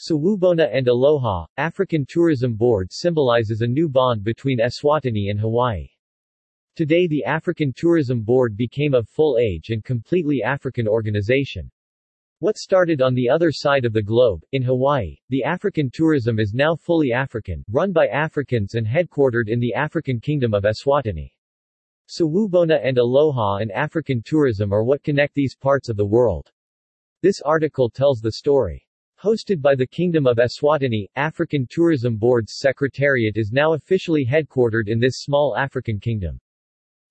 Sawubona and Aloha, African Tourism Board symbolizes a new bond between Eswatini and Hawaii. Today the African Tourism Board became a full-age and completely African organization. What started on the other side of the globe, in Hawaii, the African tourism is now fully African, run by Africans and headquartered in the African Kingdom of Eswatini. Sawubona and Aloha and African tourism are what connect these parts of the world. This article tells the story. Hosted by the Kingdom of Eswatini, African Tourism Board's secretariat is now officially headquartered in this small African kingdom.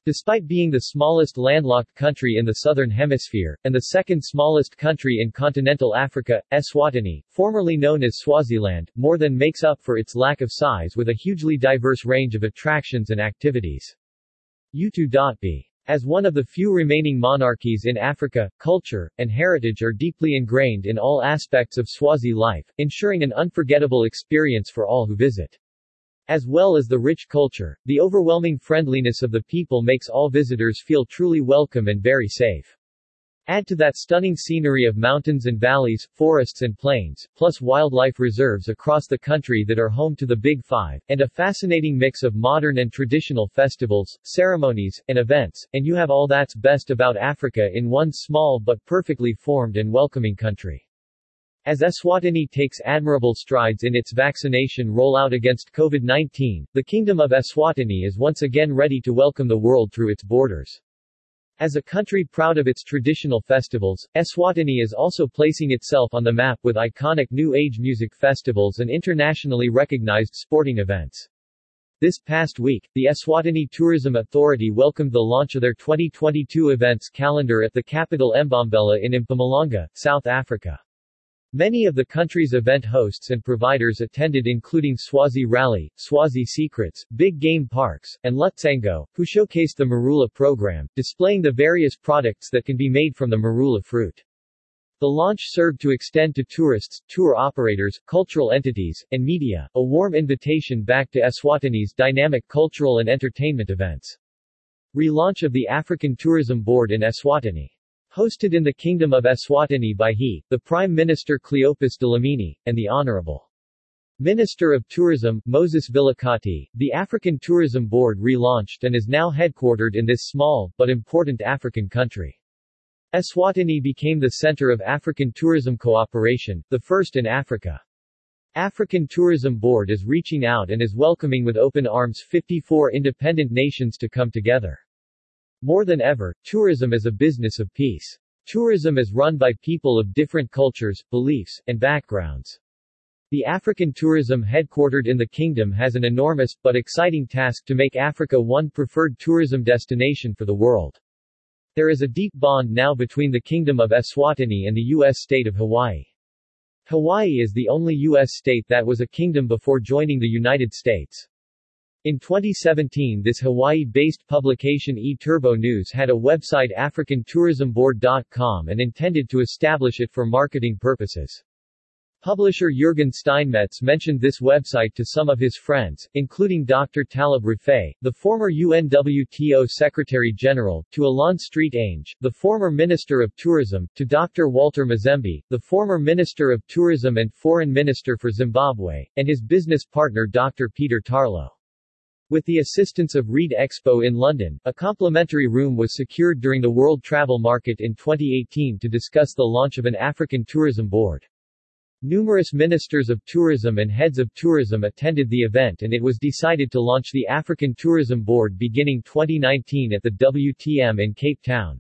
Despite being the smallest landlocked country in the southern hemisphere, and the second smallest country in continental Africa, Eswatini, formerly known as Swaziland, more than makes up for its lack of size with a hugely diverse range of attractions and activities. U2.B as one of the few remaining monarchies in Africa, culture, and heritage are deeply ingrained in all aspects of Swazi life, ensuring an unforgettable experience for all who visit. As well as the rich culture, the overwhelming friendliness of the people makes all visitors feel truly welcome and very safe. Add to that stunning scenery of mountains and valleys, forests and plains, plus wildlife reserves across the country that are home to the Big Five, and a fascinating mix of modern and traditional festivals, ceremonies, and events, and you have all that's best about Africa in one small but perfectly formed and welcoming country. As Eswatini takes admirable strides in its vaccination rollout against COVID-19, the Kingdom of Eswatini is once again ready to welcome the world through its borders. As a country proud of its traditional festivals, Eswatini is also placing itself on the map with iconic New Age music festivals and internationally recognized sporting events. This past week, the Eswatini Tourism Authority welcomed the launch of their 2022 events calendar at the capital Mbombela in Mpumalanga, South Africa. Many of the country's event hosts and providers attended including Swazi Rally, Swazi Secrets, Big Game Parks, and Lutsango, who showcased the marula program, displaying the various products that can be made from the marula fruit. The launch served to extend to tourists, tour operators, cultural entities, and media, a warm invitation back to Eswatini's dynamic cultural and entertainment events. Relaunch of the African Tourism Board in Eswatini Hosted in the Kingdom of Eswatini by he, the Prime Minister Cleopas Dlamini, and the Honorable Minister of Tourism, Moses Vilakati, the African Tourism Board relaunched and is now headquartered in this small, but important African country. Eswatini became the center of African tourism cooperation, the first in Africa. African Tourism Board is reaching out and is welcoming with open arms 54 independent nations to come together. More than ever, tourism is a business of peace. Tourism is run by people of different cultures, beliefs, and backgrounds. The African tourism headquartered in the kingdom has an enormous, but exciting task to make Africa one preferred tourism destination for the world. There is a deep bond now between the Kingdom of Eswatini and the U.S. state of Hawaii. Hawaii is the only U.S. state that was a kingdom before joining the United States. In 2017 this Hawaii-based publication eTurboNews had a website africantourismboard.com and intended to establish it for marketing purposes. Publisher Jurgen Steinmetz mentioned this website to some of his friends, including Dr. Talib Rifai, the former UNWTO Secretary-General, to Alain St. Ange, the former Minister of Tourism, to Dr. Walter Mzembi, the former Minister of Tourism and Foreign Minister for Zimbabwe, and his business partner Dr. Peter Tarlow. With the assistance of Reed Expo in London, a complimentary room was secured during the World Travel Market in 2018 to discuss the launch of an African Tourism Board. Numerous ministers of tourism and heads of tourism attended the event and it was decided to launch the African Tourism Board beginning 2019 at the WTM in Cape Town.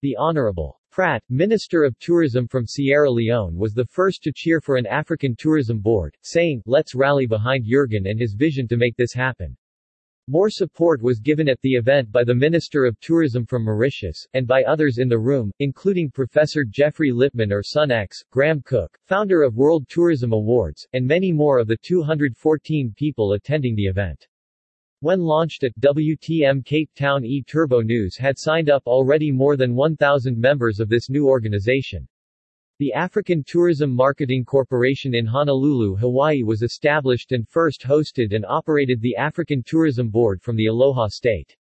The Honorable Pratt, Minister of Tourism from Sierra Leone was the first to cheer for an African Tourism Board, saying, let's rally behind Jurgen and his vision to make this happen. More support was given at the event by the Minister of Tourism from Mauritius, and by others in the room, including Professor Geoffrey Lipman or SUNx, Graham Cooke, founder of World Tourism Awards, and many more of the 214 people attending the event. When launched at WTM Cape Town eTurboNews had signed up already more than 1,000 members of this new organization. The African Tourism Marketing Corporation in Honolulu, Hawaii was established and first hosted and operated the African Tourism Board from the Aloha State.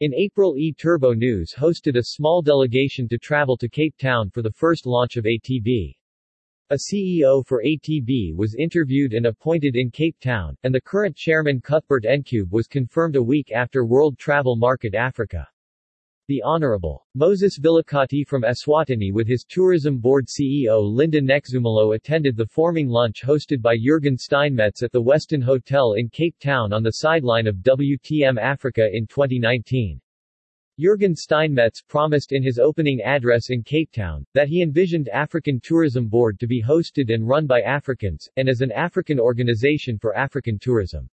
In April eTurboNews hosted a small delegation to travel to Cape Town for the first launch of ATB. A CEO for ATB was interviewed and appointed in Cape Town, and the current chairman Cuthbert Ncube was confirmed a week after World Travel Market Africa. The Honorable Moses Vilakati from Eswatini with his Tourism Board CEO Linda Nxumalo attended the forming lunch hosted by Jurgen Steinmetz at the Westin Hotel in Cape Town on the sideline of WTM Africa in 2019. Jurgen Steinmetz promised in his opening address in Cape Town, that he envisioned African Tourism Board to be hosted and run by Africans, and as an African organization for African tourism.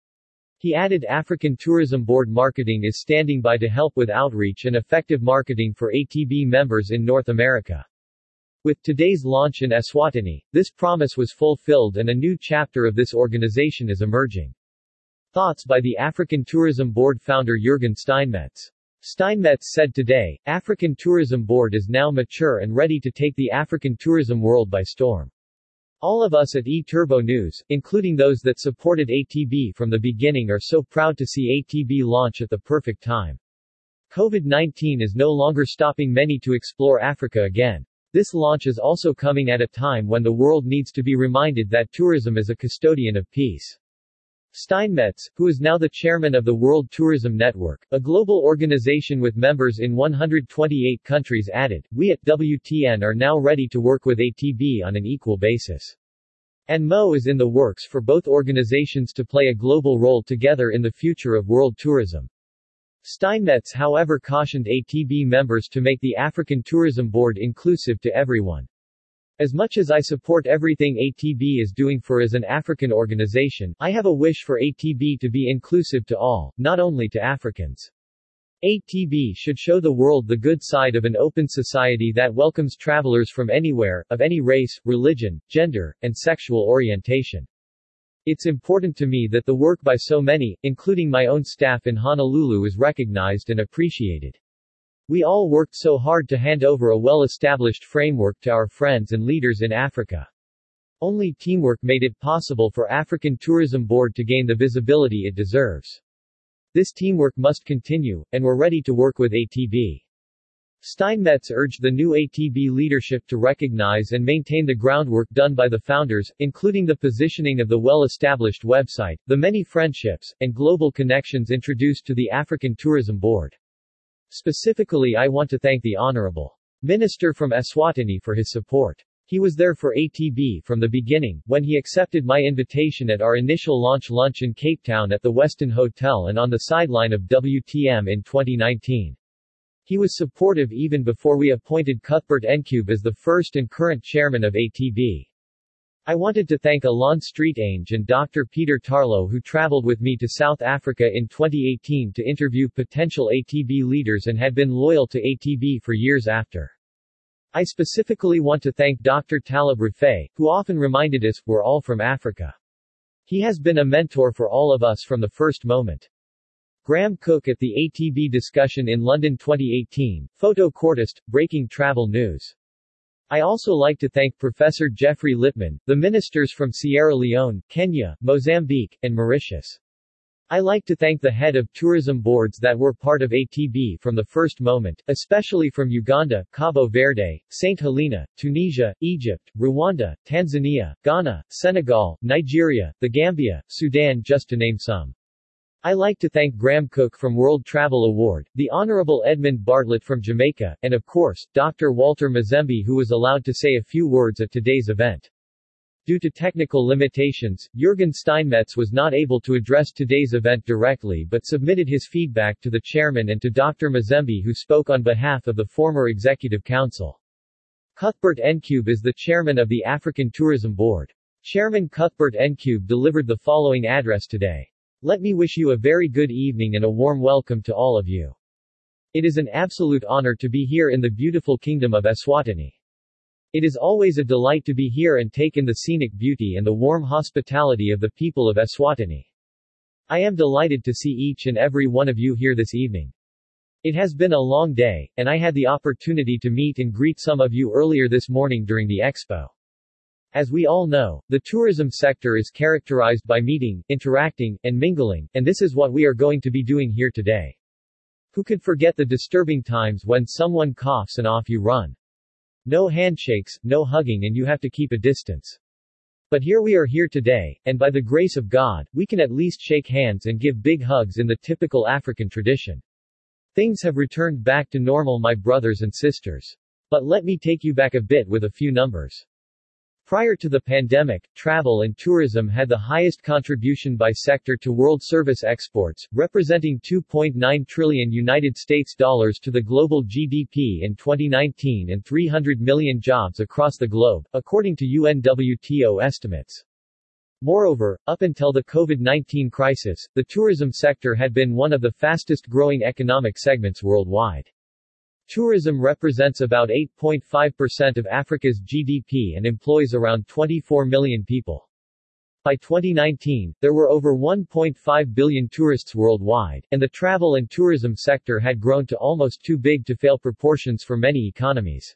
He added African Tourism Board marketing is standing by to help with outreach and effective marketing for ATB members in North America. With today's launch in Eswatini, this promise was fulfilled and a new chapter of this organization is emerging. Thoughts by the African Tourism Board founder Jurgen Steinmetz. Steinmetz said today, African Tourism Board is now mature and ready to take the African tourism world by storm. All of us at eTurboNews, including those that supported ATB from the beginning are so proud to see ATB launch at the perfect time. COVID-19 is no longer stopping many to explore Africa again. This launch is also coming at a time when the world needs to be reminded that tourism is a custodian of peace. Steinmetz, who is now the chairman of the World Tourism Network, a global organization with members in 128 countries added, We at WTN are now ready to work with ATB on an equal basis. And Mo is in the works for both organizations to play a global role together in the future of world tourism. Steinmetz however cautioned ATB members to make the African Tourism Board inclusive to everyone. As much as I support everything ATB is doing for as an African organization, I have a wish for ATB to be inclusive to all, not only to Africans. ATB should show the world the good side of an open society that welcomes travelers from anywhere, of any race, religion, gender, and sexual orientation. It's important to me that the work by so many, including my own staff in Honolulu is recognized and appreciated. We all worked so hard to hand over a well-established framework to our friends and leaders in Africa. Only teamwork made it possible for African Tourism Board to gain the visibility it deserves. This teamwork must continue, and we're ready to work with ATB. Steinmetz urged the new ATB leadership to recognize and maintain the groundwork done by the founders, including the positioning of the well-established website, the many friendships, and global connections introduced to the African Tourism Board. Specifically I want to thank the Honorable Minister from Eswatini for his support. He was there for ATB from the beginning, when he accepted my invitation at our initial launch lunch in Cape Town at the Westin Hotel and on the sideline of WTM in 2019. He was supportive even before we appointed Cuthbert Ncube as the first and current chairman of ATB. I wanted to thank Alain St. Ange and Dr. Peter Tarlow who traveled with me to South Africa in 2018 to interview potential ATB leaders and had been loyal to ATB for years after. I specifically want to thank Dr. Talib Rifai, who often reminded us, we're all from Africa. He has been a mentor for all of us from the first moment. Graham Cooke at the ATB discussion in London 2018, Photo Courtist, Breaking Travel News. I also like to thank Professor Geoffrey Lipman, the ministers from Sierra Leone, Kenya, Mozambique, and Mauritius. I like to thank the head of tourism boards that were part of ATB from the first moment, especially from Uganda, Cabo Verde, St. Helena, Tunisia, Egypt, Rwanda, Tanzania, Ghana, Senegal, Nigeria, the Gambia, Sudan just to name some. I like to thank Graham Cooke from World Travel Award, the Honorable Edmund Bartlett from Jamaica, and of course, Dr. Walter Mzembi who was allowed to say a few words at today's event. Due to technical limitations, Jurgen Steinmetz was not able to address today's event directly but submitted his feedback to the chairman and to Dr. Mzembi who spoke on behalf of the former Executive Council. Cuthbert Ncube is the chairman of the African Tourism Board. Chairman Cuthbert Ncube delivered the following address today. Let me wish you a very good evening and a warm welcome to all of you. It is an absolute honor to be here in the beautiful kingdom of Eswatini. It is always a delight to be here and take in the scenic beauty and the warm hospitality of the people of Eswatini. I am delighted to see each and every one of you here this evening. It has been a long day, and I had the opportunity to meet and greet some of you earlier this morning during the expo. As we all know, the tourism sector is characterized by meeting, interacting, and mingling, and this is what we are going to be doing here today. Who could forget the disturbing times when someone coughs and off you run? No handshakes, no hugging and you have to keep a distance. But here we are here today, and by the grace of God, we can at least shake hands and give big hugs in the typical African tradition. Things have returned back to normal my brothers and sisters. But let me take you back a bit with a few numbers. Prior to the pandemic, travel and tourism had the highest contribution by sector to world service exports, representing 2.9 trillion United States dollars to the global GDP in 2019 and 300 million jobs across the globe, according to UNWTO estimates. Moreover, up until the COVID-19 crisis, the tourism sector had been one of the fastest growing economic segments worldwide. Tourism represents about 8.5% of Africa's GDP and employs around 24 million people. By 2019, there were over 1.5 billion tourists worldwide, and the travel and tourism sector had grown to almost too big to fail proportions for many economies.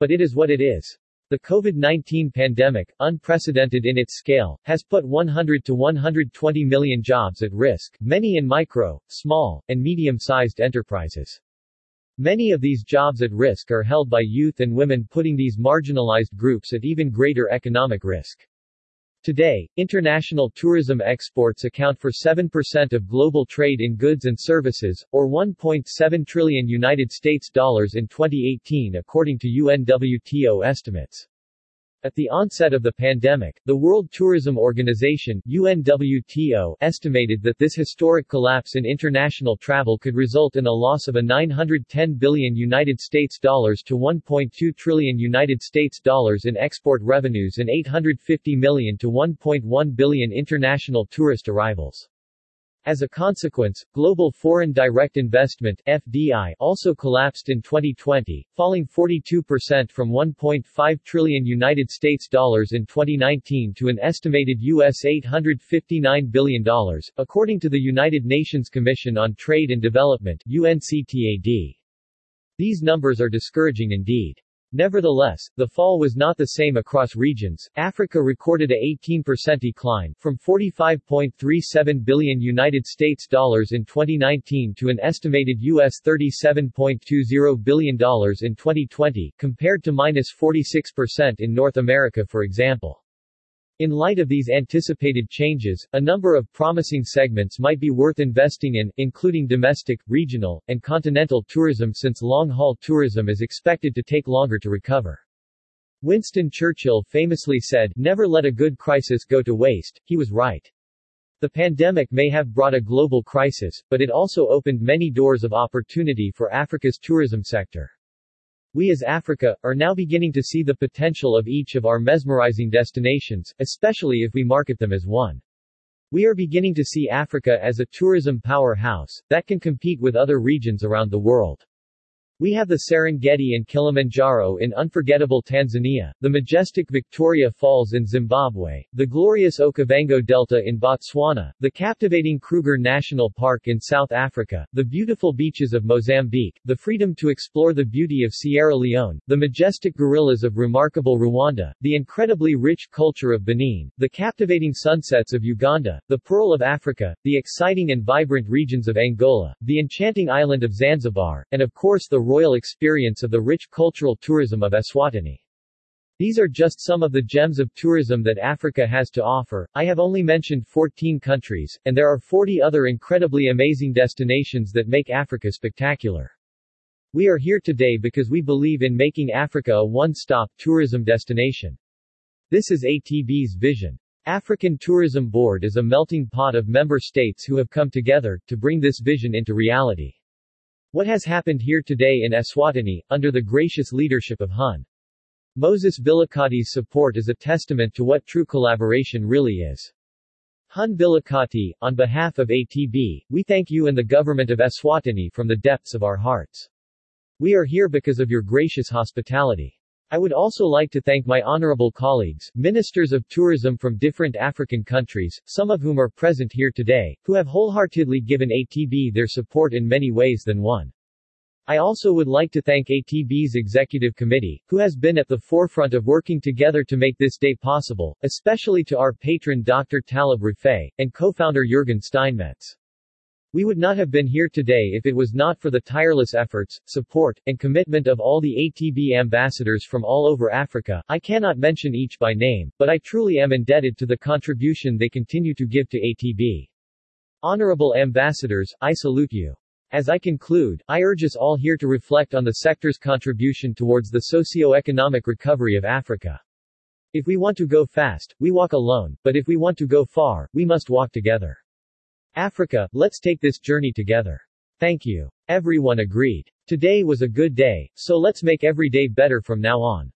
But it is what it is. The COVID-19 pandemic, unprecedented in its scale, has put 100 to 120 million jobs at risk, many in micro, small, and medium-sized enterprises. Many of these jobs at risk are held by youth and women putting these marginalized groups at even greater economic risk. Today, international tourism exports account for 7% of global trade in goods and services, or 1.7 trillion United States dollars in 2018 according to UNWTO estimates. At the onset of the pandemic, the World Tourism Organization UNWTO estimated that this historic collapse in international travel could result in a loss of a 910 billion United States dollars to 1.2 trillion United States dollars in export revenues and 850 million to 1.1 billion international tourist arrivals. As a consequence, global foreign direct investment FDI also collapsed in 2020, falling 42% from 1.5 trillion United States dollars in 2019 to an estimated US 859 billion dollars, according to the United Nations Commission on Trade and Development UNCTAD. These numbers are discouraging indeed. Nevertheless, the fall was not the same across regions. Africa recorded a 18% decline from 45.37 billion United States dollars in 2019 to an estimated US 37.20 billion dollars in 2020, compared to minus 46% in North America for example. In light of these anticipated changes, a number of promising segments might be worth investing in, including domestic, regional, and continental tourism since long-haul tourism is expected to take longer to recover. Winston Churchill famously said, never let a good crisis go to waste, he was right. The pandemic may have brought a global crisis, but it also opened many doors of opportunity for Africa's tourism sector. We as Africa, are now beginning to see the potential of each of our mesmerizing destinations, especially if we market them as one. We are beginning to see Africa as a tourism powerhouse, that can compete with other regions around the world. We have the Serengeti and Kilimanjaro in unforgettable Tanzania, the majestic Victoria Falls in Zimbabwe, the glorious Okavango Delta in Botswana, the captivating Kruger National Park in South Africa, the beautiful beaches of Mozambique, the freedom to explore the beauty of Sierra Leone, the majestic gorillas of remarkable Rwanda, the incredibly rich culture of Benin, the captivating sunsets of Uganda, the Pearl of Africa, the exciting and vibrant regions of Angola, the enchanting island of Zanzibar, and of course the royal experience of the rich cultural tourism of Eswatini. These are just some of the gems of tourism that Africa has to offer. I have only mentioned 14 countries, and there are 40 other incredibly amazing destinations that make Africa spectacular. We are here today because we believe in making Africa a one-stop tourism destination. This is ATB's vision. African Tourism Board is a melting pot of member states who have come together to bring this vision into reality. What has happened here today in Eswatini, under the gracious leadership of Hun. Moses Vilakati's support is a testament to what true collaboration really is. Hun Vilakati, on behalf of ATB, we thank you and the government of Eswatini from the depths of our hearts. We are here because of your gracious hospitality. I would also like to thank my honorable colleagues, ministers of tourism from different African countries, some of whom are present here today, who have wholeheartedly given ATB their support in many ways than one. I also would like to thank ATB's executive committee, who has been at the forefront of working together to make this day possible, especially to our patron Dr. Talib Rifai, and co-founder Jurgen Steinmetz. We would not have been here today if it was not for the tireless efforts, support, and commitment of all the ATB ambassadors from all over Africa. I cannot mention each by name, but I truly am indebted to the contribution they continue to give to ATB. Honorable ambassadors, I salute you. As I conclude, I urge us all here to reflect on the sector's contribution towards the socio-economic recovery of Africa. If we want to go fast, we walk alone, but if we want to go far, we must walk together. Africa, let's take this journey together. Thank you. Everyone agreed. Today was a good day, so let's make every day better from now on.